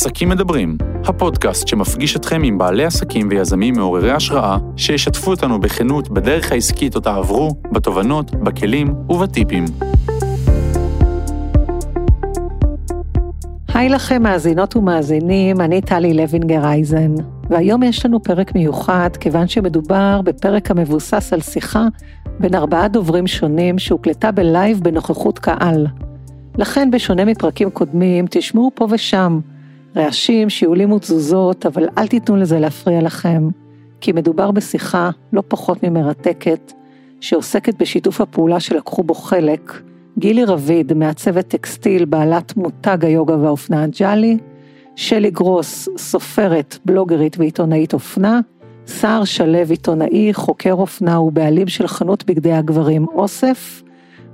עסקים מדברים, הפודקאסט שמפגיש אתכם עם בעלי עסקים ויזמים מעוררי השראה, שישתפו אותנו בכנות בדרך העסקית אותה עברו, בתובנות, בכלים ובטיפים. היי לכם מאזינות ומאזינים, אני טלי לוינגר אייזן, והיום יש לנו פרק מיוחד כיוון שמדובר בפרק המבוסס על שיחה בין ארבעה דוברים שונים שהוקלטה בלייב בנוכחות קהל. לכן בשונה מפרקים קודמים, תשמעו פה ושם רעשים, שיעולים ותזוזות, אבל אל תיתנו לזה להפריע לכם, כי מדובר בשיחה לא פחות ממרתקת, שעוסקת בשיתוף הפעולה שלקחו בו חלק, גילי רביד, מעצבת טקסטיל, בעלת מותג היוגה והאופנה הג'אלי, שלי גרוס, סופרת, בלוגרית ועיתונאית אופנה, סער שלו, עיתונאי, חוקר אופנה ובעלים של חנות בגדי הגברים אוסף,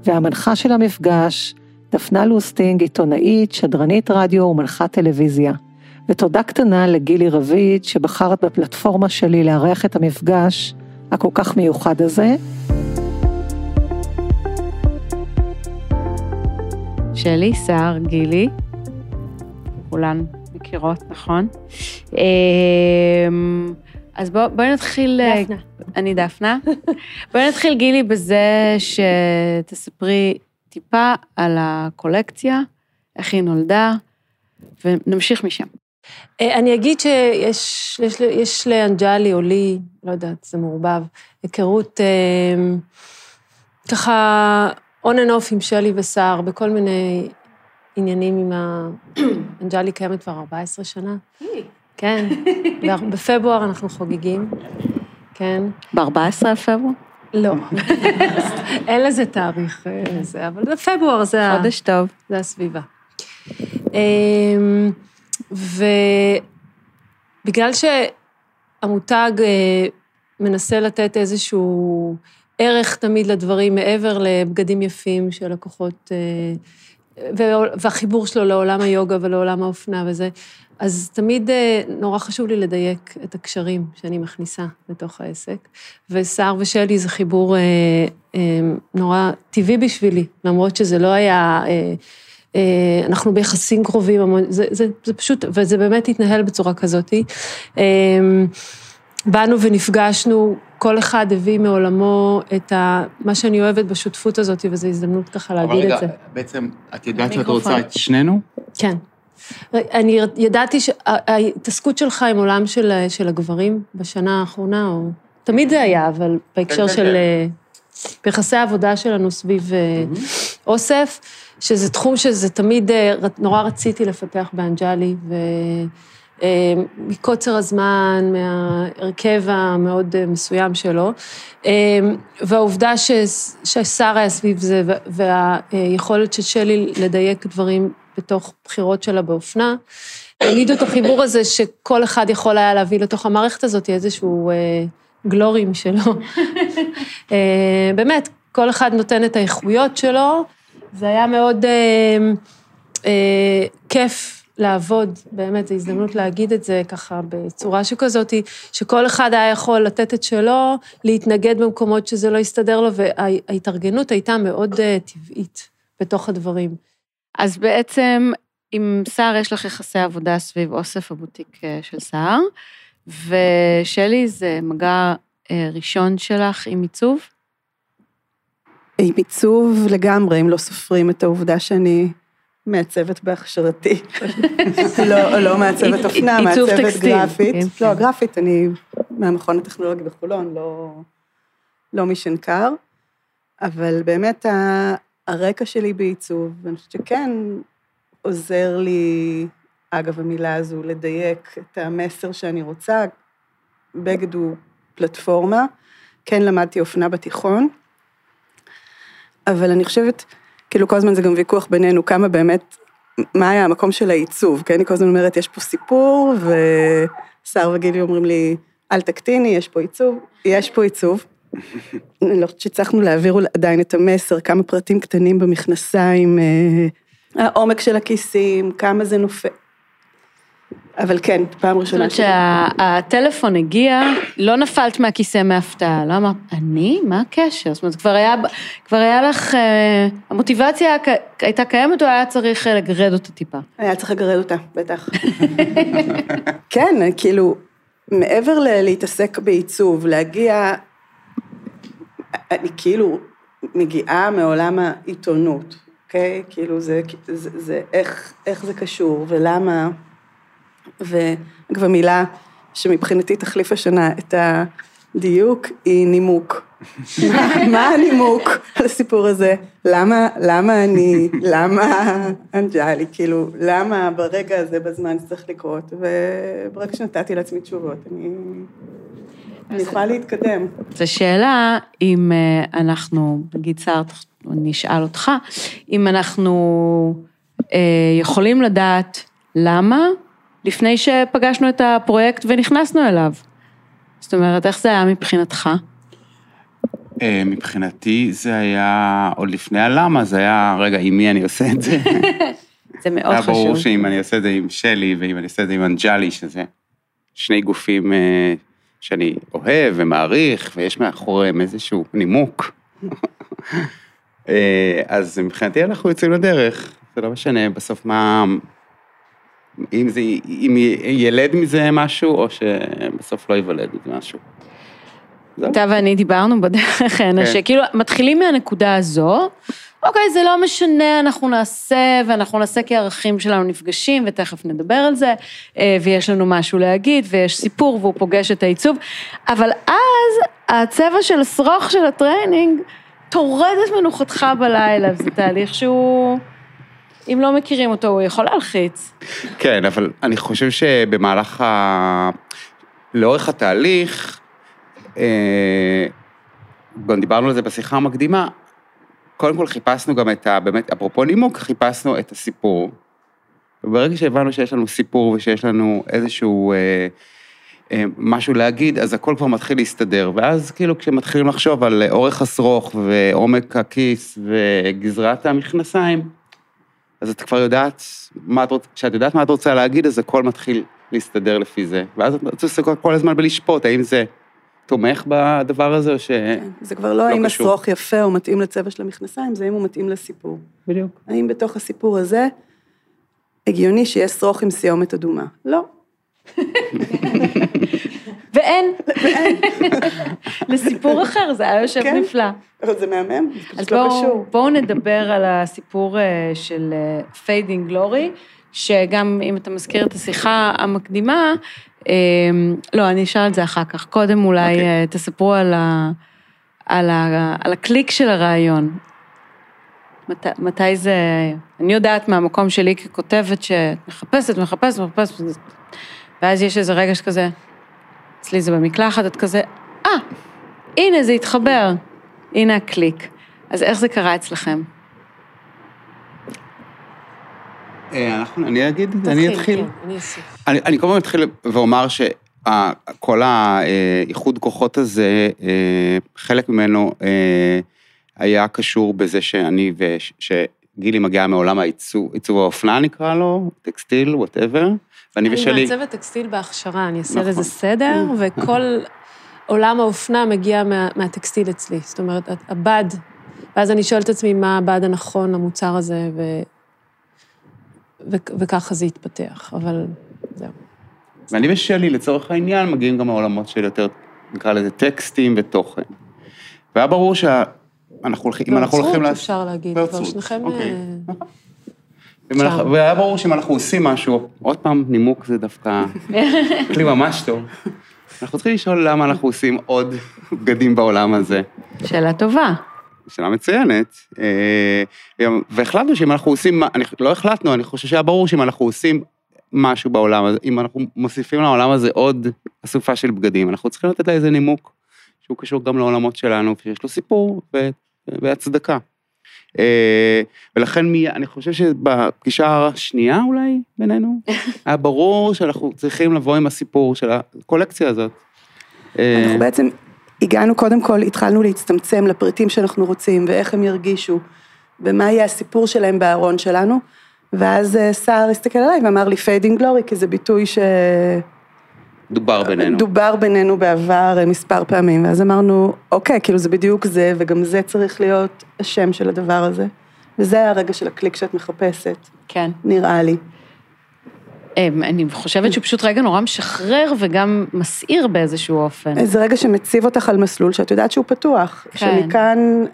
והמנחה של המפגש, דפנה לוסטינג, עיתונאית, שדרנית רדיו ומנחת טלוויזיה. ותודה קטנה לגילי רביד, שבחרת בפלטפורמה שלי לארח את המפגש הכל כך מיוחד הזה. שלי, סער, גילי, כולן מכירות, נכון? אמ, אז בוא, בואי נתחיל... דפנה. אני דפנה. בואי נתחיל, גילי, בזה שתספרי טיפה על הקולקציה, איך היא נולדה, ונמשיך משם. אה, אני אגיד שיש יש, יש לאנג'לי או לי, לא יודעת, זה מעורבב, היכרות אה, ככה און אנ אוף עם שלי וסער בכל מיני עניינים עם ה... אנג'לי קיימת כבר 14 שנה. כן, בפברואר אנחנו חוגגים, כן. ב-14 לפברואר? לא, אין לזה תאריך, אה, זה, אבל בפברואר זה ה- חודש טוב. זה הסביבה. אמ, ובגלל שהמותג אה, מנסה לתת איזשהו ערך תמיד לדברים מעבר לבגדים יפים של לקוחות, אה, והחיבור שלו לעולם היוגה ולעולם האופנה וזה, אז תמיד אה, נורא חשוב לי לדייק את הקשרים שאני מכניסה לתוך העסק. וסער ושלי זה חיבור אה, אה, נורא טבעי בשבילי, למרות שזה לא היה... אה, אה, אנחנו ביחסים קרובים זה, זה, זה פשוט, וזה באמת התנהל בצורה כזאת. באנו ונפגשנו, כל אחד הביא מעולמו את ה, מה שאני אוהבת בשותפות הזאת, וזו הזדמנות ככה להגיד את זה. בעצם, את יודעת שאת רוצה את שנינו? כן. אני ידעתי שההתעסקות שלך עם עולם של, של הגברים בשנה האחרונה, או... תמיד זה היה, אבל בהקשר כן, של... כן. אה, ביחסי העבודה שלנו סביב אה, אוסף, שזה תחום שזה תמיד אה, נורא רציתי לפתח באנג'לי, ומקוצר הזמן, מההרכב המאוד אה, מסוים שלו, אה, והעובדה ש- ששר היה סביב זה, וה- והיכולת של שלי לדייק דברים בתוך בחירות שלה באופנה, העמידו את החיבור הזה שכל אחד יכול היה להביא לתוך המערכת הזאת איזשהו אה, גלורים שלו. אה, באמת, כל אחד נותן את האיכויות שלו, זה היה מאוד אה, אה, כיף לעבוד, באמת, זו הזדמנות להגיד את זה ככה בצורה שכזאת, שכל אחד היה יכול לתת את שלו, להתנגד במקומות שזה לא הסתדר לו, וההתארגנות הייתה מאוד אה, טבעית בתוך הדברים. אז בעצם, עם סער יש לך יחסי עבודה סביב אוסף הבוטיק אה, של סער, ושלי זה מגע אה, ראשון שלך עם עיצוב? עם עיצוב לגמרי, אם לא סופרים את העובדה שאני מעצבת בהכשרתי. לא, לא מעצבת אופנה, מעצבת גרפית. כן, לא, כן. גרפית, אני מהמכון הטכנולוגי בחולון, לא, לא משנקר. אבל באמת הרקע שלי בעיצוב, ואני חושבת שכן עוזר לי, אגב המילה הזו, לדייק את המסר שאני רוצה. בגד הוא פלטפורמה, כן למדתי אופנה בתיכון, אבל אני חושבת, כאילו כל הזמן זה גם ויכוח בינינו, כמה באמת, מה היה המקום של העיצוב, כן? אני כל הזמן אומרת, יש פה סיפור, ושר וגילי אומרים לי, אל תקטיני, יש פה עיצוב, יש פה עיצוב. אני לא חושבת שהצלחנו להעביר עדיין את המסר, כמה פרטים קטנים במכנסיים, אה, העומק של הכיסים, כמה זה נופל. אבל כן, פעם זאת ראשונה אומרת שהטלפון הגיע, לא נפלת מהכיסא מהפתעה, לא אמרת, אני? מה הקשר? זאת אומרת, כבר היה, כבר היה לך, אה, המוטיבציה הייתה קיימת או היה צריך אה, לגרד אותה טיפה? היה צריך לגרד אותה, בטח. כן, כאילו, מעבר ללהתעסק בעיצוב, להגיע, אני כאילו מגיעה מעולם העיתונות, אוקיי? כאילו זה, זה, זה איך, איך זה קשור ולמה, וכבר מילה שמבחינתי תחליף השנה את הדיוק היא נימוק. מה, הנימוק על הסיפור הזה? למה, למה אני, למה אנג'לי, כאילו, למה ברגע הזה בזמן זה צריך לקרות? וברגע שנתתי לעצמי תשובות, אני, אני יכולה להתקדם. זו שאלה אם אה, אנחנו, נגיד סער, אני אשאל אותך, אם אנחנו אה, יכולים לדעת למה לפני שפגשנו את הפרויקט ונכנסנו אליו. זאת אומרת, איך זה היה מבחינתך? אה, מבחינתי זה היה, עוד לפני הלמה, זה היה, רגע, עם מי אני עושה את זה? זה מאוד היה ברור חשוב. שאם אני עושה את זה עם שלי, ואם אני עושה את זה עם אנג'לי, שזה שני גופים אה, שאני אוהב ומעריך, ויש מאחוריהם איזשהו נימוק. אה, אז מבחינתי אנחנו יוצאים לדרך, זה לא משנה בסוף מה... אם זה, אם ייוולד מזה משהו, או שבסוף לא ייוולד מזה משהו. אתה ואני דיברנו בדרך כן. שכאילו מתחילים מהנקודה הזו, אוקיי, זה לא משנה, אנחנו נעשה, ואנחנו נעשה כי הערכים שלנו נפגשים, ותכף נדבר על זה, אה, ויש לנו משהו להגיד, ויש סיפור, והוא פוגש את העיצוב, אבל אז הצבע של השרוך של הטריינינג טורד את מנוחתך בלילה, וזה תהליך שהוא, אם לא מכירים אותו, הוא יכול להלחיץ. כן, אבל אני חושב שבמהלך ה... לאורך התהליך, אה, גם דיברנו על זה בשיחה המקדימה, קודם כל חיפשנו גם את ה... באמת, אפרופו נימוק, חיפשנו את הסיפור. וברגע שהבנו שיש לנו סיפור ושיש לנו איזשהו אה, אה, משהו להגיד, אז הכל כבר מתחיל להסתדר. ואז כאילו כשמתחילים לחשוב על אורך השרוך ועומק הכיס וגזרת המכנסיים, אז את כבר יודעת מה את רוצה, כשאת יודעת מה את רוצה להגיד, אז הכל מתחיל להסתדר לפי זה. ואז את עושה כל הזמן בלשפוט, האם זה תומך בדבר הזה או ש... זה כבר לא לא האם קשור. השרוך יפה או מתאים לצבע של המכנסיים, זה האם הוא מתאים לסיפור. בדיוק. האם בתוך הסיפור הזה הגיוני שיהיה שרוך עם סיומת אדומה? לא. ואין. לסיפור אחר, זה היה יושב כן. נפלא. אבל זה מהמם, זה אז פשוט לא בואו, קשור. בואו נדבר על הסיפור אה, של fading glory, שגם אם אתה מזכיר את השיחה המקדימה, אה, לא, אני אשאל את זה אחר כך. קודם אולי אוקיי. אה, תספרו על, ה, על, ה, על הקליק של הרעיון. מת, מתי זה... אני יודעת מהמקום שלי ככותבת שמחפשת, מחפשת, מחפשת, ואז יש איזה רגע שכזה, אצלי זה במקלחת, את כזה, אה, הנה זה התחבר, הנה הקליק. אז איך זה קרה אצלכם? אה, אנחנו, אני אגיד, תתחיל, אני אתחיל. כן, אני אוסיף. אני, אני כל אתחיל ואומר שכל האיחוד כוחות הזה, אה, חלק ממנו אה, היה קשור בזה שאני וש... שגילי מגיעה מעולם העיצוב, עיצוב האופנה נקרא לו, טקסטיל, whatever, אני ושלי... מעצבת טקסטיל בהכשרה, אני אעשה נכון. לזה סדר, וכל עולם האופנה מגיע מה, מהטקסטיל אצלי. זאת אומרת, הבד, ואז אני שואלת את עצמי מה הבד הנכון למוצר הזה, ו... ו... וככה זה התפתח, אבל זהו. ואני ושלי, לצורך העניין, מגיעים גם מעולמות של יותר, נקרא לזה טקסטים ותוכן. והיה ברור שאנחנו הולכים, אם אנחנו הולכים... באוצרות אפשר להגיד, כבר שניכם... אוקיי. אה, אם אנחנו- שם. והיה ברור שאם אנחנו עושים משהו, עוד פעם, נימוק זה דווקא כלי ממש טוב. אנחנו צריכים לשאול למה אנחנו עושים עוד בגדים בעולם הזה. שאלה טובה. שאלה מצוינת. אה, והחלטנו שאם אנחנו עושים, לא החלטנו, אני חושב שהיה ברור שאם אנחנו עושים משהו בעולם הזה, אם אנחנו מוסיפים לעולם הזה עוד אסופה של בגדים, אנחנו צריכים לתת לה איזה נימוק, שהוא קשור גם לעולמות שלנו, שיש לו סיפור והצדקה. אה, ולכן מי, אני חושב שבפגישה השנייה אולי בינינו, היה ברור שאנחנו צריכים לבוא עם הסיפור של הקולקציה הזאת. אה, אנחנו בעצם הגענו, קודם כל התחלנו להצטמצם לפריטים שאנחנו רוצים ואיך הם ירגישו ומה יהיה הסיפור שלהם בארון שלנו, ואז אה, סער הסתכל עליי ואמר לי fading glory, כי זה ביטוי ש... דובר בינינו. דובר בינינו בעבר אה, מספר פעמים, ואז אמרנו, אוקיי, כאילו זה בדיוק זה, וגם זה צריך להיות השם של הדבר הזה. וזה היה הרגע של הקליק שאת מחפשת, כן. נראה לי. אמ, אני חושבת שהוא פשוט רגע נורא משחרר וגם מסעיר באיזשהו אופן. זה רגע שמציב אותך על מסלול שאת יודעת שהוא פתוח. כן. שמכאן,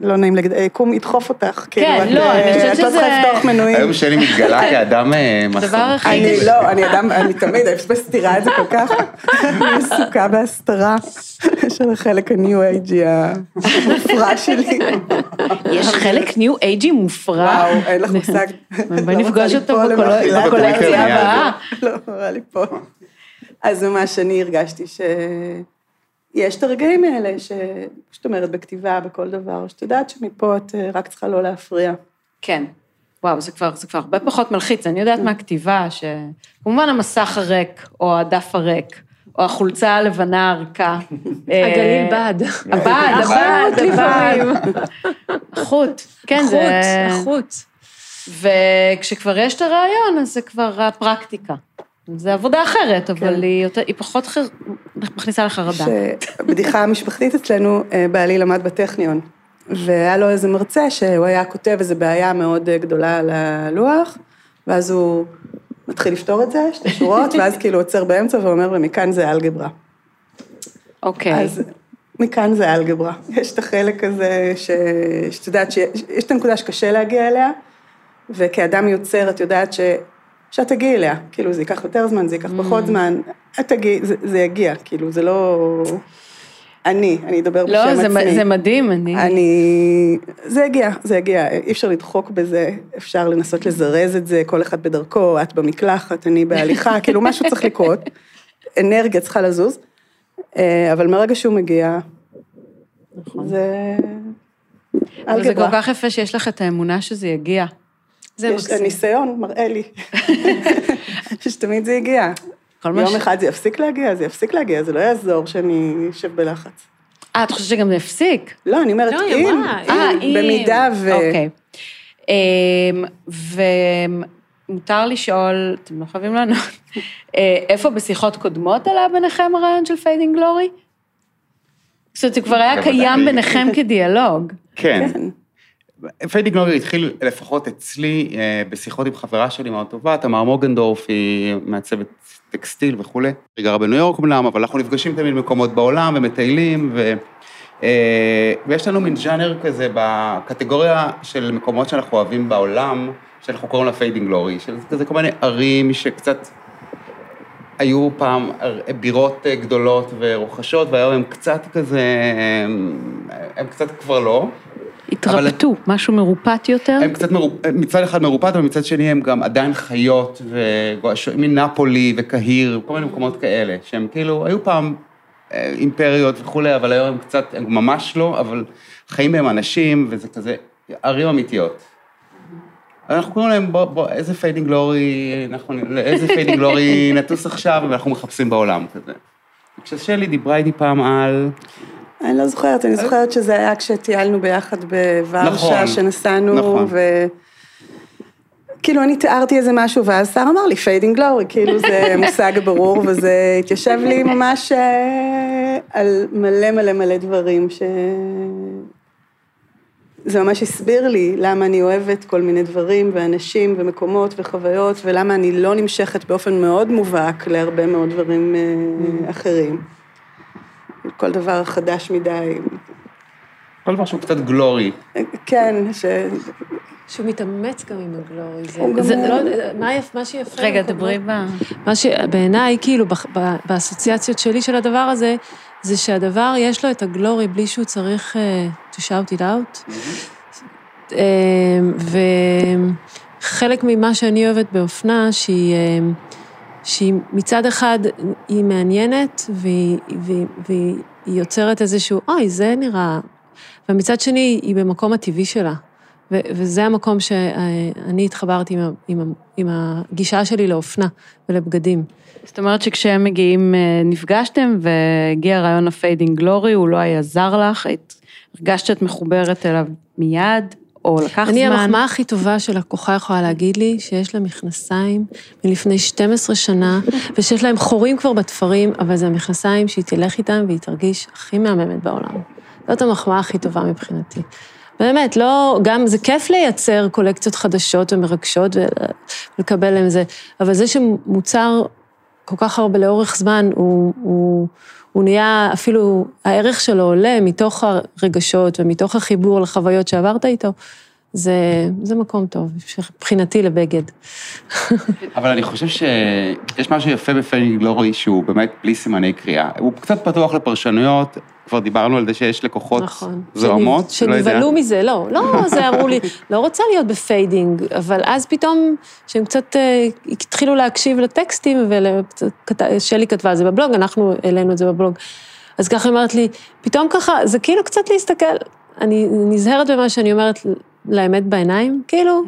לא נעים להגיד, היקום ידחוף אותך. כאילו, כן, את, לא, אה, אני חושבת את לא צריכה לפתוח מנויים. היום שלי מתגלה כאדם אה, הדבר מסור. הכי אני. לא, אני אדם, אני תמיד, אני פשוט מסתירה את זה כל כך, אני עסוקה בהסתרה של החלק הניו-אייג'י המופרע שלי. יש חלק ניו אייג'י מופרע. וואו, אין לך מושג. בואי לא נפגוש אותו בקולקציה המידע. הבאה. לא, אמרה לי פה. אז ממש אני הרגשתי שיש את הרגעים האלה, שפשוט אומרת בכתיבה, בכל דבר, שאת יודעת שמפה את אה, רק צריכה לא להפריע. כן. וואו, זה כבר, זה כבר הרבה פחות מלחיץ. אני יודעת מהכתיבה שכמובן המסך הריק, או הדף הריק, או החולצה הלבנה הריקה. הגליל אה, בד. הבד, הבד, הבד. החוט, כן, זה... החוט. וכשכבר יש את הרעיון, אז זה כבר הפרקטיקה. זה עבודה אחרת, אבל כן. היא, יותר, היא פחות חר... מכניסה לחרדה. שבדיחה המשפחתית אצלנו, אה, בעלי למד בטכניון, והיה לו איזה מרצה שהוא היה כותב איזו בעיה מאוד אה, גדולה על הלוח, ואז הוא מתחיל לפתור את זה, שתי שורות, ואז כאילו עוצר באמצע ואומר, ומכאן זה אלגברה. אוקיי. אז מכאן זה אלגברה. יש את החלק הזה, ש... שאת יודעת שיש את הנקודה שקשה להגיע אליה, וכאדם יוצר את יודעת ש... שאת תגיעי אליה. כאילו, זה ייקח יותר זמן, זה ייקח פחות זמן, את תגיעי, זה, זה יגיע, כאילו, זה לא... אני, אני אדבר בשם לא, עצמי. זה, מ- זה מדהים, אני... אני... זה יגיע, זה יגיע, אי אפשר לדחוק בזה, אפשר לנסות לזרז את זה, כל אחד בדרכו, את במקלחת, אני בהליכה, כאילו משהו צריך לקרות, אנרגיה צריכה לזוז, אה, אבל מרגע שהוא מגיע, זה... אבל זה אלגברה. כל כך יפה שיש לך את האמונה שזה יגיע. זה יש, מקסים. הניסיון מראה לי שתמיד זה מה יום ש- אחד זה יפסיק להגיע, זה יפסיק להגיע, זה לא יעזור שאני אשב בלחץ. אה, את חושבת שגם זה הפסיק? לא, אני אומרת, לא, אם, אמרה, אה, אם, במידה ו... אוקיי. אמ, ומותר לשאול, אתם לא חייבים לענות, אה, איפה בשיחות קודמות עלה ביניכם הרעיון של fading glory? זאת אומרת, זה כבר היה. קיים ביניכם כדיאלוג. כן. fading glory התחיל לפחות אצלי אה, בשיחות עם חברה שלי מאוד טובה, תמר מוגנדורף, היא מעצבת טקסטיל וכולי. היא גרה בניו יורק אמנם, אבל אנחנו נפגשים תמיד במקומות בעולם ומטיילים, ו... אה, ויש לנו מין ז'אנר כזה בקטגוריה של מקומות שאנחנו אוהבים בעולם, שאנחנו קוראים לה fading glory, של כזה כל מיני ערים שקצת היו פעם בירות גדולות ורוכשות, והיום הם קצת כזה, הם קצת כבר לא. התרפטו, משהו מרופט יותר? הם קצת, מרופ... מצד אחד מרופט, אבל מצד שני הם גם עדיין חיות, נפולי וקהיר, כל מיני מקומות כאלה, שהם כאילו, היו פעם אה, אימפריות וכולי, אבל היום הם קצת, הם ממש לא, אבל חיים בהם אנשים, וזה כזה ערים אמיתיות. אנחנו קוראים להם, בוא, בוא, איזה fading glory, אנחנו, איזה fading glory נטוס עכשיו, ואנחנו מחפשים בעולם כזה. כששלי דיברה איתי פעם על... אני לא זוכרת, אני זוכרת שזה היה כשטיילנו ביחד בוורשה, נכון, שנסענו, נכון. ו... כאילו, אני תיארתי איזה משהו, ואז סהר אמר לי, fading glory, כאילו זה מושג ברור, וזה התיישב לי ממש אה, על מלא מלא מלא דברים, ש... זה ממש הסביר לי למה אני אוהבת כל מיני דברים, ואנשים, ומקומות, וחוויות, ולמה אני לא נמשכת באופן מאוד מובהק להרבה מאוד דברים אה, אחרים. כל דבר חדש מדי. כל דבר שהוא קצת גלורי. כן, ש... שהוא מתאמץ גם עם הגלורי. זה, גם- זה לא, מה, יפ, מה שיפה... רגע, דברי ב... מה שבעיניי, כאילו, בח- ב- באסוציאציות שלי של הדבר הזה, זה שהדבר, יש לו את הגלורי בלי שהוא צריך uh, to shout it out. Um, וחלק ממה שאני אוהבת באופנה, שהיא, um, שהיא מצד אחד, היא מעניינת, והיא, והיא, והיא יוצרת איזשהו, אוי, זה נראה... ומצד שני, היא במקום הטבעי שלה. ו- וזה המקום שאני התחברתי עם, עם, עם הגישה שלי לאופנה ולבגדים. זאת אומרת שכשהם מגיעים, אה, נפגשתם והגיע רעיון ה fading glory, הוא לא היה זר לך, הרגשת שאת מחוברת אליו מיד, או לקח אני זמן. המחמאה הכי טובה שלקוחה יכולה להגיד לי, שיש לה מכנסיים מלפני 12 שנה, ושיש להם חורים כבר בתפרים, אבל זה המכנסיים שהיא תלך איתם והיא תרגיש הכי מהממת בעולם. זאת המחמאה הכי טובה מבחינתי. באמת, לא, גם זה כיף לייצר קולקציות חדשות ומרגשות ולקבל להם זה, אבל זה שמוצר כל כך הרבה לאורך זמן, הוא, הוא, הוא נהיה, אפילו הערך שלו עולה מתוך הרגשות ומתוך החיבור לחוויות שעברת איתו, זה, זה מקום טוב, מבחינתי לבגד. אבל אני חושב שיש משהו יפה ב fading glory שהוא באמת בלי סימני קריאה. הוא קצת פתוח לפרשנויות, כבר דיברנו על זה שיש לקוחות נכון. זוהמות, שנ- לא. שנבהלו מזה, לא, לא, זה אמרו לי, לא רוצה להיות ב fading, אבל אז פתאום, שהם קצת אה, התחילו להקשיב לטקסטים, ושלי כתבה על זה בבלוג, אנחנו העלינו את זה בבלוג, אז ככה היא אומרת לי, פתאום ככה, זה כאילו קצת להסתכל, אני נזהרת במה שאני אומרת לאמת בעיניים, כאילו,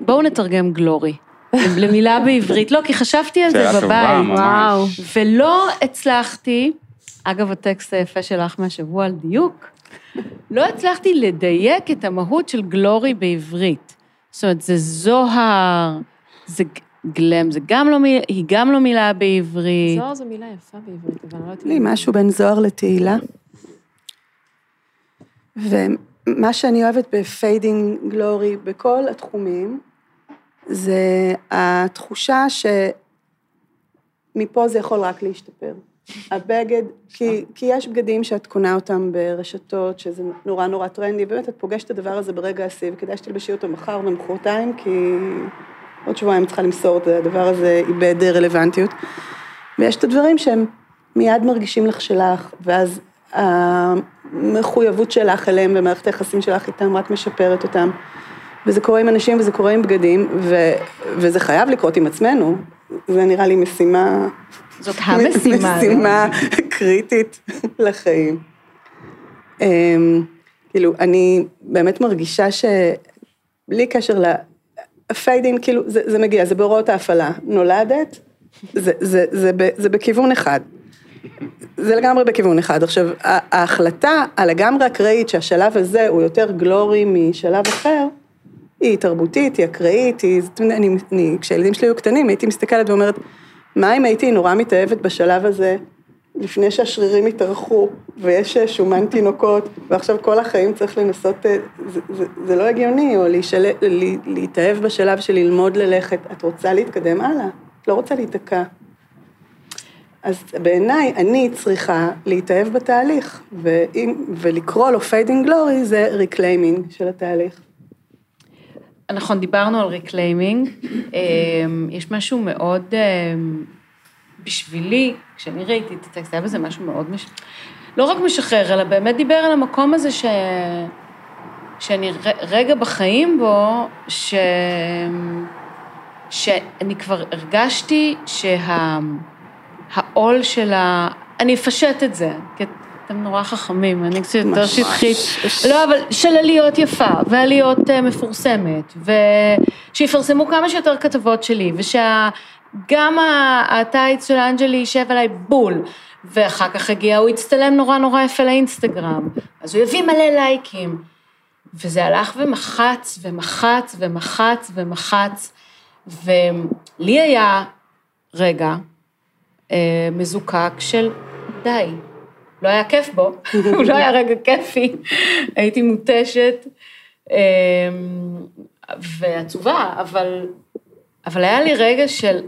בואו נתרגם glory. למילה בעברית, לא, כי חשבתי על זה שאלה טובה, בבית. ממש. וואו. ולא הצלחתי, אגב, הטקסט היפה שלך מהשבוע על דיוק, לא הצלחתי לדייק את המהות של glory בעברית. זאת אומרת, זה זוהר, זה גלם, זה גם לא מילה, היא גם לא מילה בעברית. זוהר זו מילה יפה בעברית, אבל אני לא יודעת... לי משהו בין זוהר לתהילה. ומה שאני אוהבת ב fading glory בכל התחומים, זה התחושה שמפה זה יכול רק להשתפר. הבגד, כי, כי יש בגדים שאת קונה אותם ברשתות, שזה נורא נורא טרנדי, באמת את פוגשת את הדבר הזה ברגע השיא, וכדאי שתלבשי אותו מחר ומחרתיים, כי עוד שבועיים צריכה למסור את הדבר הזה איבד רלוונטיות. ויש את הדברים שהם מיד מרגישים לך שלך, ואז המחויבות שלך אליהם ומערכת היחסים שלך איתם רק משפרת אותם. וזה קורה עם אנשים וזה קורה עם בגדים, ו, וזה חייב לקרות עם עצמנו. זה נראה לי משימה... זאת המשימה. משימה קריטית לחיים. אמ, כאילו, אני באמת מרגישה שבלי קשר ל... ה fading, כאילו, זה, זה מגיע, זה בהוראות ההפעלה. נולדת, זה, זה, זה, ב- זה בכיוון אחד. זה לגמרי בכיוון אחד. עכשיו, ההחלטה הלגמרי אקראית שהשלב הזה הוא יותר glory משלב אחר, היא תרבותית, היא אקראית, היא... אני, אני, כשהילדים שלי היו קטנים, הייתי מסתכלת ואומרת, מה אם הייתי נורא מתאהבת בשלב הזה, לפני שהשרירים התארכו, ויש שומן תינוקות, ועכשיו כל החיים צריך לנסות, אה, זה, זה, זה לא הגיוני, או להישל, לה, להתאהב בשלב של ללמוד ללכת, את רוצה להתקדם הלאה, את לא רוצה להיתקע. אז בעיניי, אני צריכה להתאהב בתהליך, ואם, ולקרוא לו fading glory זה reclaiming של התהליך. נכון, דיברנו על reclaiming. יש משהו מאוד, אמ, בשבילי, כשאני ראיתי את הטקסט, היה בזה משהו מאוד מש... לא רק משחרר, אלא באמת דיבר על המקום הזה ש... שאני רגע בחיים בו, ש... שאני כבר הרגשתי שהעול של ה... אני אפשט את זה, כי אתם נורא חכמים, אני קצת יותר. שטחית. לא, אבל של עליות יפה, ועליות אה, מפורסמת, ושיפרסמו כמה שיותר כתבות שלי, ושגם הטייץ של אנג'לי יישב עליי בול, ואחר כך הגיע, הוא הצטלם נורא נורא יפה לאינסטגרם, אז הוא יביא מלא לייקים. וזה הלך ומחץ, ומחץ, ומחץ, ומחץ, ולי היה רגע מזוקק של די, לא היה כיף בו, הוא לא היה רגע כיפי, הייתי מותשת אה, ועצובה, אבל, אבל היה לי רגע של,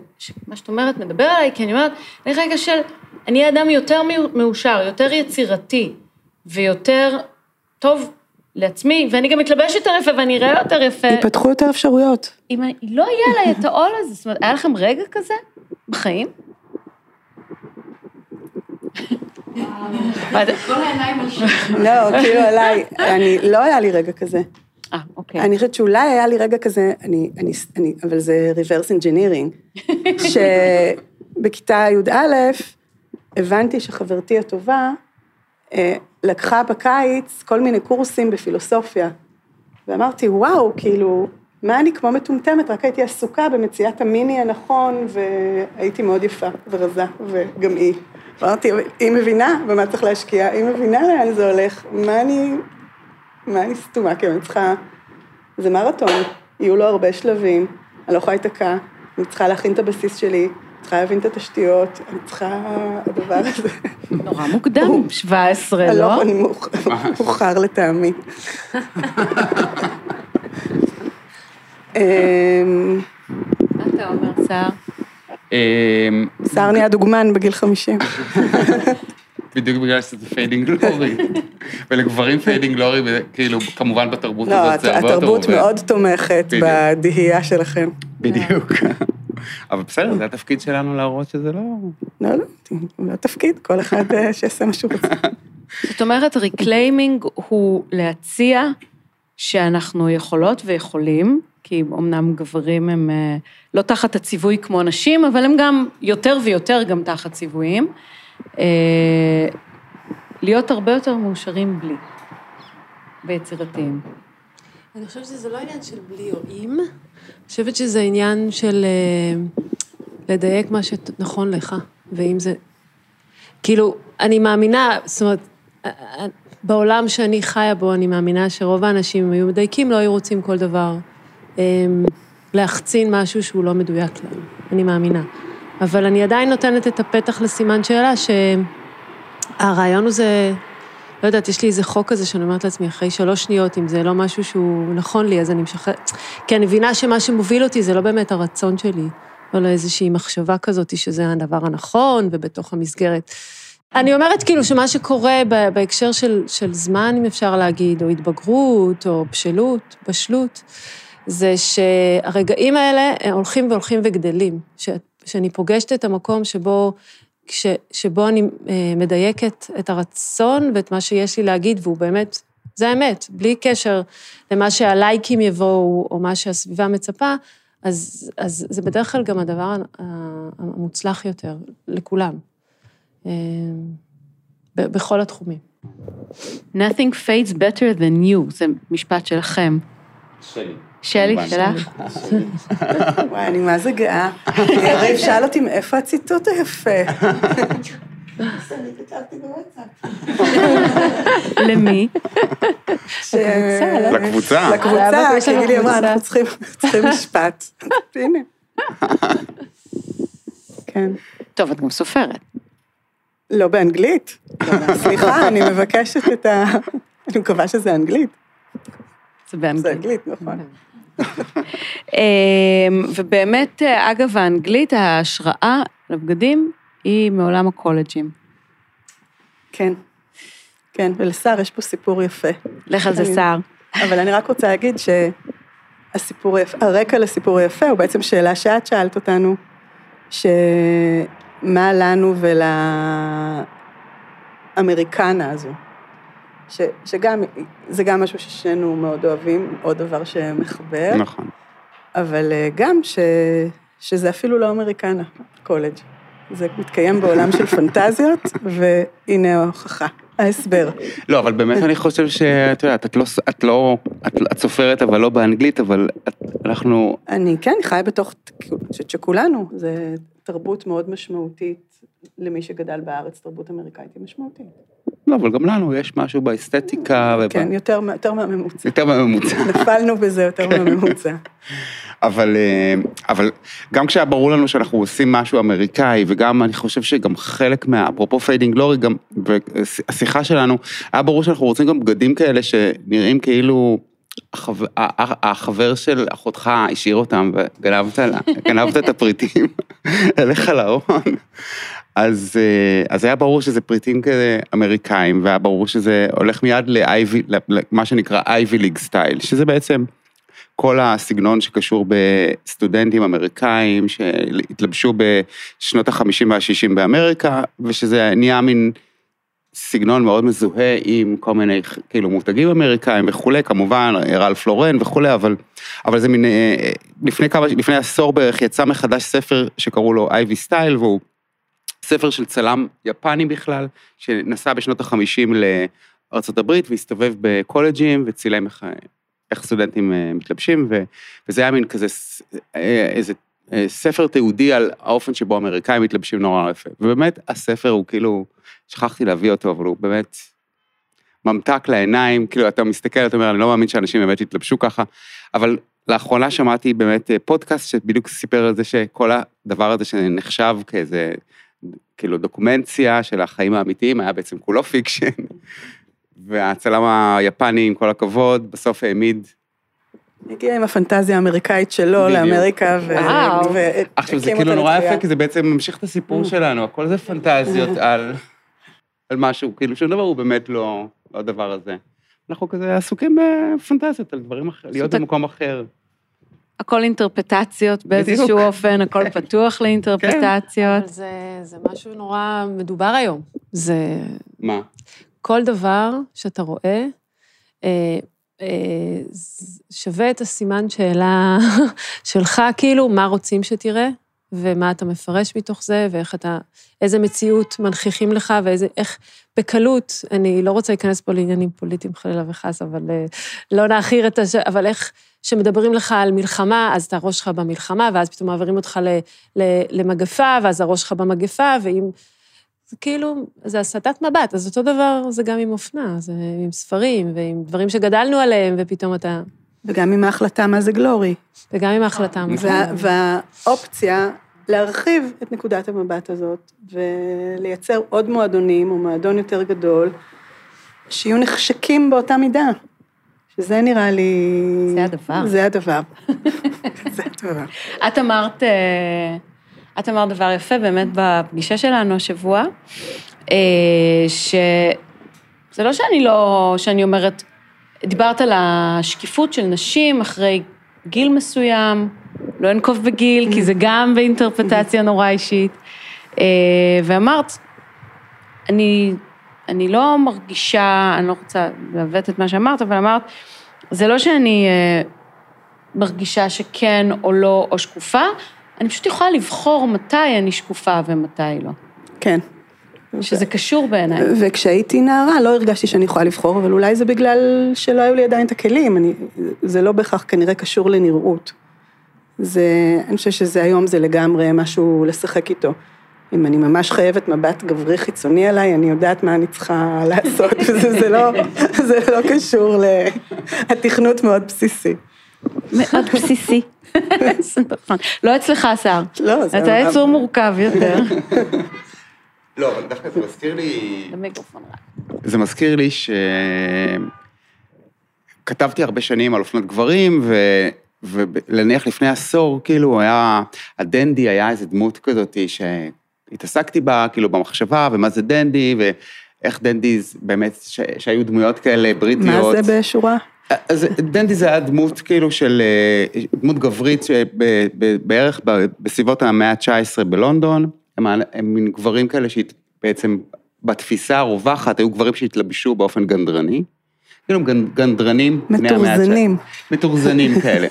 מה שאת אומרת מדבר עליי, כי אני אומרת, היה לי רגע של, אני אהיה אדם יותר מאושר, יותר יצירתי, ויותר טוב לעצמי, ואני גם מתלבשת יותר יפה ואני אראה יותר יפה. ייפתחו יותר אפשרויות. אם אני, לא יהיה עליי את העול הזה, זאת אומרת, היה לכם רגע כזה בחיים? מה זה? לא, כאילו עליי, אני, לא היה לי רגע כזה. אה, אוקיי. אני חושבת שאולי היה לי רגע כזה, אני, אני, אני, אבל זה reverse engineering, שבכיתה י"א הבנתי שחברתי הטובה אה, לקחה בקיץ כל מיני קורסים בפילוסופיה. ואמרתי, וואו, כאילו, מה אני כמו מטומטמת, רק הייתי עסוקה במציאת המיני הנכון, והייתי מאוד יפה ורזה, וגם היא. אמרתי, היא מבינה במה צריך להשקיע, היא מבינה לאן זה הולך, מה אני, מה אני סתומה, כאילו, אני צריכה זה מרתון, יהיו לו הרבה שלבים, אני לא יכולה להיתקע, אני צריכה להכין את הבסיס שלי, צריכה להבין את התשתיות, אני צריכה, הדבר הזה. נורא מוקדם, 17, אני לא? אני מאוח- מאוחר לטעמי. אמ, מה אתה אומר, סהר? אמ, סהר נהיה דוגמן בגיל 50. בדיוק בגלל שזה fading glory. ולגברים fading glory, כאילו, כמובן בתרבות לא, הזאת זה הרבה יותר התרבות עובד. מאוד תומכת. בדהייה שלכם. בדיוק. אבל בסדר, זה התפקיד שלנו להראות שזה לא... לא, לא, לא תפקיד, כל אחד אה, שיעשה מה שהוא רוצה. זאת אומרת, reclaiming הוא להציע שאנחנו יכולות ויכולים, כי אמנם גברים הם אה, לא תחת הציווי כמו נשים, אבל הם גם יותר ויותר גם תחת ציוויים, אה, להיות הרבה יותר מאושרים בלי, ויצירתיים. אני חושבת שזה לא עניין של בלי או אם, אני חושבת שזה עניין של אה, לדייק מה שנכון לך, ואם זה... כאילו, אני מאמינה, זאת אומרת, בעולם שאני חיה בו, אני מאמינה שרוב האנשים אם היו מדייקים, לא היו רוצים כל דבר. אה, להחצין משהו שהוא לא מדויק להם, אני מאמינה. אבל אני עדיין נותנת את הפתח לסימן שאלה, שהרעיון הוא זה... לא יודעת, יש לי איזה חוק כזה שאני אומרת לעצמי, אחרי שלוש שניות, אם זה לא משהו שהוא נכון לי, אז אני משחררת. כי אני מבינה שמה שמוביל אותי זה לא באמת הרצון שלי, או איזושהי מחשבה כזאת שזה הדבר הנכון ובתוך המסגרת. אני אומרת כאילו שמה שקורה בהקשר של, של זמן, אם אפשר להגיד, או התבגרות, או בשלות, בשלות, זה שהרגעים האלה הם הולכים והולכים וגדלים. ש, שאני פוגשת את המקום שבו כש, שבו אני אה, מדייקת את הרצון ואת מה שיש לי להגיד, והוא באמת, זה האמת, בלי קשר למה שהלייקים יבואו, או מה שהסביבה מצפה, אז, אז זה בדרך כלל גם הדבר המוצלח יותר לכולם, אה, בכל התחומים. Nothing fades better than you, זה משפט שלכם. שלי. שלי. שלך? וואי, אני מה זה גאה. יריב שאל אותי מאיפה הציטוט היפה. למי? ש- לקבוצה. לקבוצה, כי גילי אמרה. אנחנו צריכים צריכים משפט. הנה. כן. טוב, את גם סופרת. לא באנגלית. סליחה, אני מבקשת את ה... אני מקווה שזה אנגלית. זה באנגלית. זה אנגלית, נכון. אמ, ובאמת, אגב, האנגלית, ההשראה לבגדים היא מעולם הקולג'ים. כן. כן, ולשר יש פה סיפור יפה. לך על זה סער. אבל אני רק רוצה להגיד שהסיפור היפה, הרקע לסיפור היפה הוא בעצם שאלה שאת שאלת אותנו, שמה לנו ולאמריקנה הזו. ש, שגם, זה גם משהו ששנינו מאוד אוהבים, עוד דבר שמחבר, נכון. אבל אה, גם ש, שזה אפילו לא אמריקנה, קולג'. זה מתקיים בעולם של פנטזיות, והנה ההוכחה, ההסבר. לא, אבל באמת אני חושב שאת יודעת, את לא, את לא, את, את סופרת אבל לא באנגלית, אבל את, אנחנו, אני כן חיה בתוך, אני חושבת שכולנו, זה תרבות מאוד משמעותית למי שגדל בארץ, תרבות אמריקאית היא משמעותית. לא, אבל גם לנו יש משהו באסתטיקה, ובא- כן, יותר, יותר מהממוצע. יותר מהממוצע. נפלנו בזה יותר מהממוצע. אבל, אה, אבל גם כשהיה ברור לנו שאנחנו עושים משהו אמריקאי, וגם אני חושב שגם חלק מה, אפרופו fading glory, גם, והשיחה שלנו, היה ברור שאנחנו רוצים גם בגדים כאלה שנראים כאילו החבר, החבר של אחותך השאיר אותם וגנבת לה- את הפריטים אליך לארון. אז, אה, אז היה ברור שזה פריטים כאלה אמריקאים, והיה ברור שזה הולך מיד ל Ivy, למה שנקרא Ivy League style, שזה בעצם כל הסגנון שקשור בסטודנטים אמריקאים שהתלבשו בשנות החמישים והשישים באמריקה, ושזה נהיה מין סגנון מאוד מזוהה עם כל מיני כאילו מותגים אמריקאים וכולי, כמובן רלף לורן וכולי, אבל, אבל זה מין, אה, לפני כמה, לפני עשור בערך יצא מחדש ספר שקראו לו Ivy Style, והוא ספר של צלם יפני בכלל, שנסע בשנות החמישים לארה"ב והסתובב בקולג'ים וצילם איך, איך סטודנטים אה, מתלבשים, ו, וזה היה מין כזה, אה, איזה אה, ספר תיעודי על האופן שבו האמריקאים מתלבשים נורא יפה. ובאמת, הספר הוא כאילו, שכחתי להביא אותו, אבל הוא באמת ממתק לעיניים, כאילו אתה מסתכל, אתה אומר, אני לא מאמין שאנשים באמת יתלבשו ככה, אבל לאחרונה שמעתי באמת פודקאסט שבדיוק סיפר על זה שכל הדבר הזה שנחשב כאיזה, כאילו דוקומנטציה של החיים האמיתיים, היה בעצם כולו fiction. והצלם היפני, עם כל הכבוד, בסוף העמיד הגיע עם הפנטזיה האמריקאית שלו בדיוק. לאמריקה, ו... וואו. עכשיו זה כאילו נורא. יפה, כי זה בעצם ממשיך את הסיפור שלנו, הכל זה פנטזיות על, על משהו, כאילו שום דבר הוא באמת לא, לא הדבר הזה. אנחנו כזה עסוקים בפנטזיות על דברים אחרים, להיות במקום אחר. הכל אינטרפטציות באיזשהו בדיוק. אופן, הכל פתוח לאינטרפטציות. אבל זה, זה משהו נורא מדובר היום. זה מה? כל דבר שאתה רואה, אה, אה, שווה את הסימן שאלה שלך, כאילו, מה רוצים שתראה, ומה אתה מפרש מתוך זה, ואיך אתה, איזה מציאות מנכיחים לך, ואיזה, איך בקלות, אני לא רוצה להיכנס פה לעניינים פוליטיים חלילה וחס, אבל אה, לא נעכיר את הש... אבל איך שמדברים לך על מלחמה, אז אתה הראש שלך במלחמה, ואז פתאום מעבירים אותך ל, ל, למגפה, ואז הראש שלך במגפה, ואם... זה כאילו, זה הסטת מבט, אז אותו דבר זה גם עם אופנה, זה עם ספרים ועם דברים שגדלנו עליהם, ופתאום אתה... וגם עם ההחלטה מה זה גלורי. וגם עם ההחלטה. וה, והאופציה להרחיב את נקודת המבט הזאת, ולייצר עוד מועדונים, או מועדון יותר גדול, שיהיו נחשקים באותה מידה. שזה נראה לי... זה הדבר. זה הדבר. זה הדבר. את אמרת, אה, את אמרת דבר יפה באמת בפגישה שלנו השבוע, אה, שזה לא שאני לא, שאני אומרת, דיברת על השקיפות של נשים אחרי גיל מסוים, לא אנקוב בגיל, כי זה גם באינטרפטציה נורא אישית, אה, ואמרת, אני, אני לא מרגישה, אני לא רוצה לעוות את מה שאמרת, אבל אמרת, זה לא שאני אה, מרגישה שכן או לא או שקופה, אני פשוט יכולה לבחור מתי אני שקופה ומתי לא. כן. שזה קשור בעיניי. וכשהייתי נערה לא הרגשתי שאני יכולה לבחור, אבל אולי זה בגלל שלא היו לי עדיין את הכלים, אני, זה לא בהכרח כנראה קשור לנראות. זה, אני חושבת שזה היום זה לגמרי משהו לשחק איתו. אם אני ממש חייבת מבט גברי חיצוני עליי, אני יודעת מה אני צריכה לעשות, וזה זה לא, זה לא קשור לתכנות מאוד בסיסי. מאוד בסיסי. זה נכון. לא אצלך, השר. לא, זה... אתה יצור מורכב יותר. לא, אבל דווקא זה מזכיר לי... למיקרופון. זה מזכיר לי ש... כתבתי הרבה שנים על אופנות גברים, ו... ולנניח לפני עשור, כאילו, היה, הדנדי היה איזו דמות כזאת שהתעסקתי בה, כאילו, במחשבה, ומה זה דנדי, ואיך דנדי באמת, ש... שהיו דמויות כאלה בריטיות. מה זה בשורה? אז דנדי זה היה דמות כאילו של, אה, דמות גברית שבערך בסביבות המאה ה-19 בלונדון, הם, הם מין גברים כאלה שבעצם בתפיסה הרווחת היו גברים שהתלבשו באופן גנדרני, כאילו גנ, גנדרנים בני המאה ה-19. מתורזנים. מתורזנים כאלה.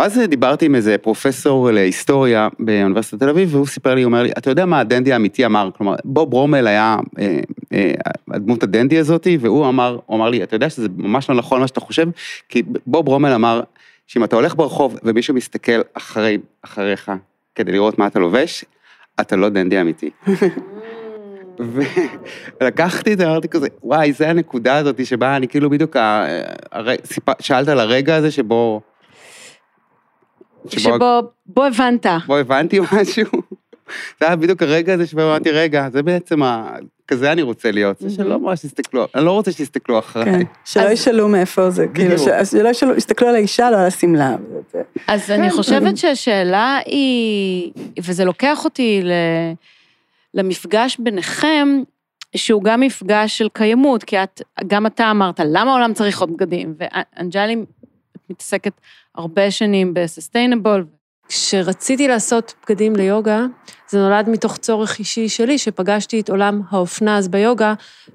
ואז דיברתי עם איזה פרופסור להיסטוריה באוניברסיטת תל אביב, והוא סיפר לי, הוא אומר לי, אתה יודע מה הדנדי האמיתי אמר? כלומר, בוב רומל היה אה, אה, הדמות הדנדי הזאתי, והוא אמר, הוא אמר לי, אתה יודע שזה ממש לא נכון מה שאתה חושב, כי בוב רומל אמר, שאם אתה הולך ברחוב ומישהו מסתכל אחרי, אחריך כדי לראות מה אתה לובש, אתה לא דנדי אמיתי. ולקחתי את זה, אמרתי כזה, וואי, זה הנקודה הזאת שבה אני כאילו בדיוק, ה- הר- סיפ- שאלת על הרגע הזה שבו... שבו, בו הבנת. בו הבנתי משהו. זה היה בדיוק הרגע הזה שבו אמרתי, רגע, זה בעצם ה... כזה אני רוצה להיות, זה שלא ממש תסתכלו, אני לא רוצה שתסתכלו אחריי. כן, שלא ישאלו מאיפה זה, כאילו, שלא ישאלו, יסתכלו על האישה, לא על השמלה. אז אני חושבת שהשאלה היא, וזה לוקח אותי ל- למפגש ביניכם, שהוא גם מפגש של קיימות, כי את, גם אתה אמרת, למה העולם צריך עוד בגדים? ואנג'לי מתעסקת הרבה שנים בסוסטיינבול. כשרציתי לעשות בגדים ליוגה, זה נולד מתוך צורך אישי שלי, שפגשתי את עולם האופנה. אז ביוגה,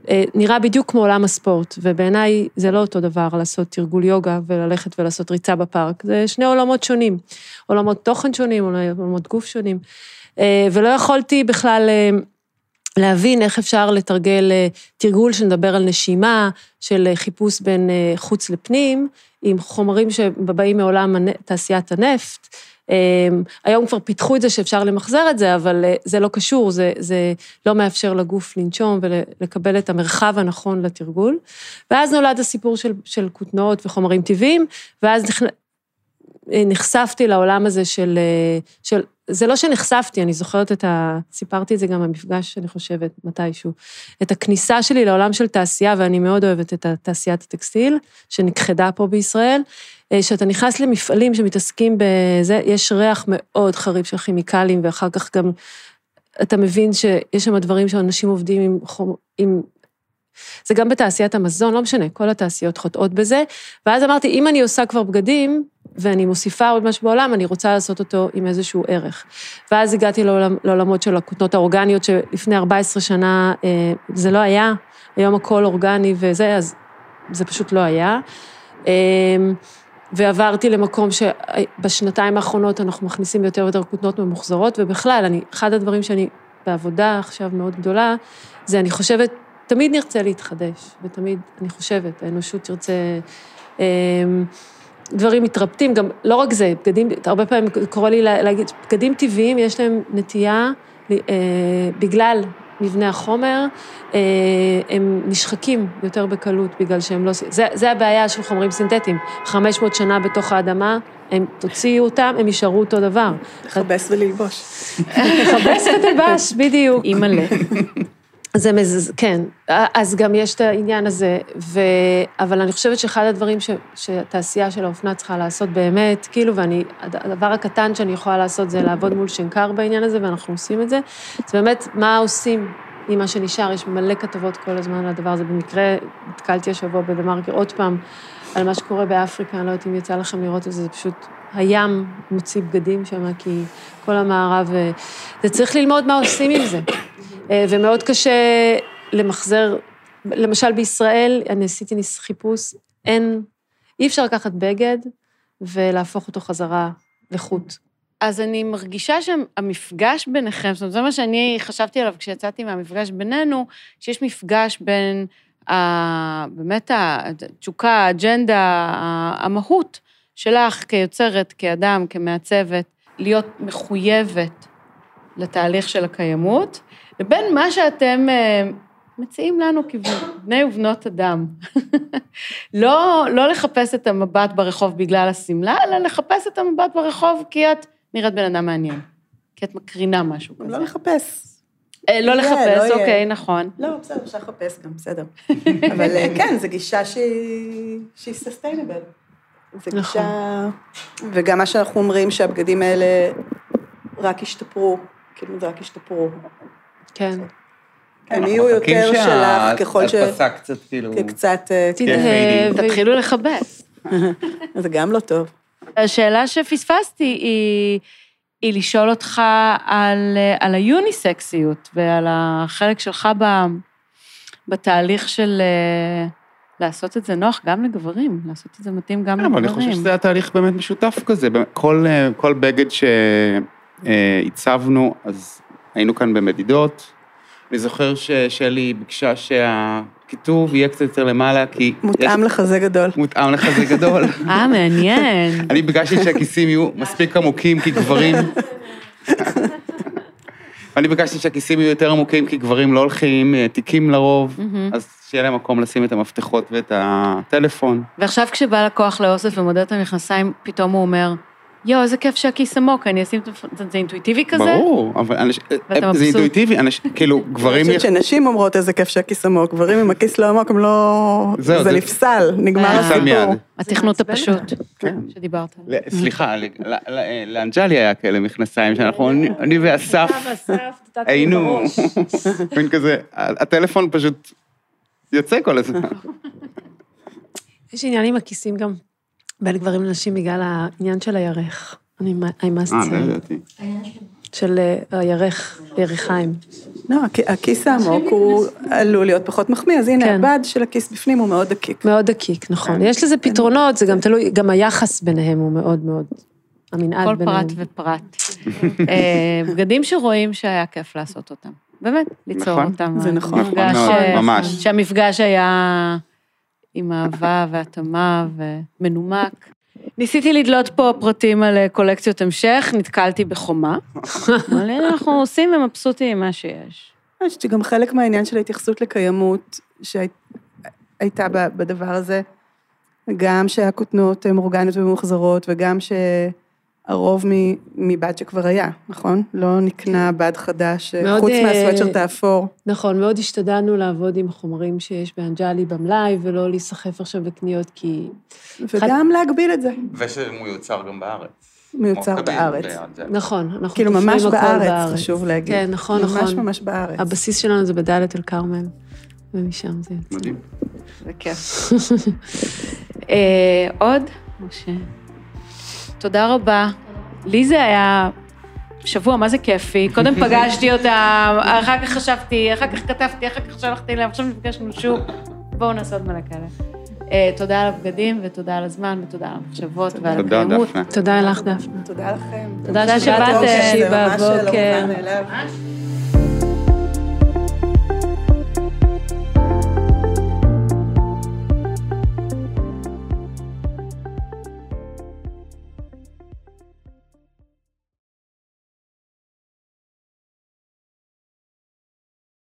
אה, נראה בדיוק כמו עולם הספורט, ובעיניי זה לא אותו דבר לעשות תרגול יוגה וללכת ולעשות ריצה בפארק, זה שני עולמות שונים, עולמות תוכן שונים, עולמות גוף שונים, אה, ולא יכולתי בכלל אה, להבין איך אפשר לתרגל תרגול שנדבר על נשימה, של חיפוש בין חוץ לפנים, עם חומרים שבאים מעולם תעשיית הנפט, היום כבר פיתחו את זה שאפשר למחזר את זה, אבל זה לא קשור, זה, זה לא מאפשר לגוף לנשום ולקבל את המרחב הנכון לתרגול. ואז נולד הסיפור של, של כותנות וחומרים טבעיים, ואז נחשפתי לעולם הזה של, של זה לא שנחשפתי, אני זוכרת את ה... סיפרתי את זה גם במפגש, אני חושבת, מתישהו. את הכניסה שלי לעולם של תעשייה, ואני מאוד אוהבת את תעשיית הטקסטיל, שנכחדה פה בישראל, אה, שאתה נכנס למפעלים שמתעסקים בזה, יש ריח מאוד חריף של כימיקלים, ואחר כך גם אתה מבין שיש שם דברים שאנשים עובדים עם, חום, עם זה גם בתעשיית המזון, לא משנה, כל התעשיות חוטאות בזה. ואז אמרתי, אם אני עושה כבר בגדים, ואני מוסיפה עוד משהו בעולם, אני רוצה לעשות אותו עם איזשהו ערך. ואז הגעתי לעולם, לעולמות של הכותנות האורגניות, שלפני 14 שנה אה, זה לא היה, היום הכל אורגני וזה, אז זה פשוט לא היה. אה, ועברתי למקום שבשנתיים האחרונות אנחנו מכניסים יותר ויותר כותנות ממוחזרות, ובכלל, אני, אחד הדברים שאני בעבודה עכשיו מאוד גדולה, זה אני חושבת תמיד נרצה להתחדש, ותמיד, אני חושבת, האנושות תרצה... אמ, דברים מתרפטים, גם לא רק זה, בגדים, הרבה פעמים קורה לי להגיד, בגדים טבעיים יש להם נטייה, אה, בגלל מבנה החומר, אה, הם נשחקים יותר בקלות בגלל שהם לא... זה, זה הבעיה של חומרים סינתטיים. 500 שנה בתוך האדמה, הם תוציאו אותם, הם יישארו אותו דבר. לכבס וללבוש. לכבס ותלבש, בדיוק. אימא'לה. זה מז... כן, אז גם יש את העניין הזה, ו... אבל אני חושבת שאחד הדברים ש... שהתעשייה של האופנה צריכה לעשות באמת, כאילו, ואני, הדבר הקטן שאני יכולה לעשות זה לעבוד מול שנקר בעניין הזה, ואנחנו עושים את זה, זה באמת מה עושים עם מה שנשאר, יש מלא כתבות כל הזמן על הדבר הזה. במקרה, נתקלתי השבוע בדה-מרקר עוד פעם, על מה שקורה באפריקה, אני לא יודעת אם יצא לכם לראות את זה, זה פשוט, הים מוציא בגדים שם, כי כל המערב, זה צריך ללמוד מה עושים עם זה. אה, ומאוד קשה למחזר, למשל בישראל, אני עשיתי חיפוש, אין, אי אפשר לקחת בגד ולהפוך אותו חזרה לחוט. אז אני מרגישה שהמפגש ביניכם, זאת אומרת, זה מה שאני חשבתי עליו כשיצאתי מהמפגש בינינו, שיש מפגש בין ה, באמת התשוקה, האג'נדה, המהות שלך כיוצרת, כאדם, כמעצבת, להיות מחויבת לתהליך של הקיימות, לבין מה שאתם אה, מציעים לנו כבני ובנות אדם. לא, לא לחפש את המבט ברחוב בגלל השמלה, אלא לחפש את המבט ברחוב כי את נראית בן אדם מעניין. כי את מקרינה משהו כזה. לא לחפש. אה, לא לחפש, לא אוקיי, נכון. לא, בסדר, אפשר לחפש גם, בסדר. אבל אה, כן, זו גישה שהיא סוסטיינבל. זו נכון. גישה... וגם מה שאנחנו אומרים, שהבגדים האלה רק ישתפרו, כאילו זה רק ישתפרו. כן. הם יהיו יותר שלך ככל ש... ההדפסה קצת כאילו... קצת... תתחילו לכבס. זה גם לא טוב. השאלה שפספסתי היא, היא לשאול אותך על, על היוניסקסיות ועל החלק שלך ב, בתהליך של לעשות את זה נוח גם לגברים, לעשות את זה מתאים גם לגברים. אבל אני חושב שזה היה תהליך באמת משותף כזה. כל, כל בגד שהצבנו, אז היינו כאן במדידות. אני זוכר ששלי ביקשה שהכיתוב יהיה קצת יותר למעלה, כי... מותאם יש... לחזה גדול. מותאם לחזה גדול. אה, מעניין. אני ביקשתי שהכיסים יהיו מספיק עמוקים, כי גברים... אני ביקשתי שהכיסים יהיו יותר עמוקים, כי גברים לא הולכים אה, תיקים לרוב, אז שיהיה להם מקום לשים את המפתחות ואת הטלפון. ועכשיו כשבא לקוח לאוסף ומודד את המכנסיים, פתאום הוא אומר, יואו, איזה כיף שהכיס עמוק, אני אשים את זה, זה אינטואיטיבי כזה? ברור, אבל אנש... זה אינטואיטיבי, אנש... כאילו, גברים... אני חושבת שנשים אומרות איזה כיף שהכיס עמוק, גברים עם הכיס לא עמוק, הם לא... זה, זה נפסל, נגמר הסיפור. התכנות הפשוט, כן. שדיברת. סליחה, לאנג'לי היה כאלה מכנסיים, שאנחנו, אני ואסף, היינו, מין כזה, הטלפון פשוט יוצא כל הזמן. יש עניין עם הכיסים גם. בין גברים לנשים בגלל העניין של הירך. אני must say. אה, לא ידעתי. של אה, הירך, יריחיים. לא, הכיס העמוק הוא עלול להיות פחות מחמיא, אז הנה, כן. הבד של הכיס בפנים הוא מאוד דקיק. מאוד דקיק, נכון. כן. יש לזה פתרונות, זה גם תלוי, גם היחס ביניהם הוא מאוד מאוד, המנעד ביניהם. כל פרט ופרט. אה, בגדים שרואים שהיה כיף לעשות אותם. באמת, ליצור נכון. אותם. זה נכון. ממש. שהמפגש היה... עם אהבה והתאמה ומנומק. ניסיתי לדלות פה פרטים על אה, קולקציות המשך, נתקלתי בחומה. אבל הנה אנחנו עושים ומבסוטים עם מה שיש. אני חושבת שגם חלק מהעניין של ההתייחסות לקיימות שהייתה בדבר הזה, גם שהכותנות הן אורגניות וממוחזרות, וגם שהרוב מבד שכבר היה, נכון? לא נקנה כן. בד חדש, מאוד, חוץ אה, מהסוואטשרט האפור. נכון, מאוד השתדלנו לעבוד עם חומרים שיש באנג'לי במלאי, ולא להיסחף עכשיו בקניות, כי... וגם להגביל את זה, ושהוא יוצר גם בארץ. מיוצר בארץ. נכון, אנחנו כאילו ממש הכל בארץ, חשוב להגיד. כן, נכון, ממש נכון. ממש בארץ. הבסיס שלנו זה בדאלית אל כרמל, ומשם זה יוצא. מדהים. זה כיף. אה, עוד? משה. תודה רבה. לי זה היה שבוע, מה זה כיפי. קודם פגשתי אותם, אחר כך חשבתי, אחר כך כתבתי, אחר כך שלחתי אליהם, עכשיו נפגשנו שוב. בואו נעשה עוד מלא כאלה. אה, תודה על הבגדים, ותודה על הזמן, ותודה על המחשבות ועל תודה, הקיימות. דפנה. תודה לך, דפנה. תודה לכם. תודה תודה שבאתם.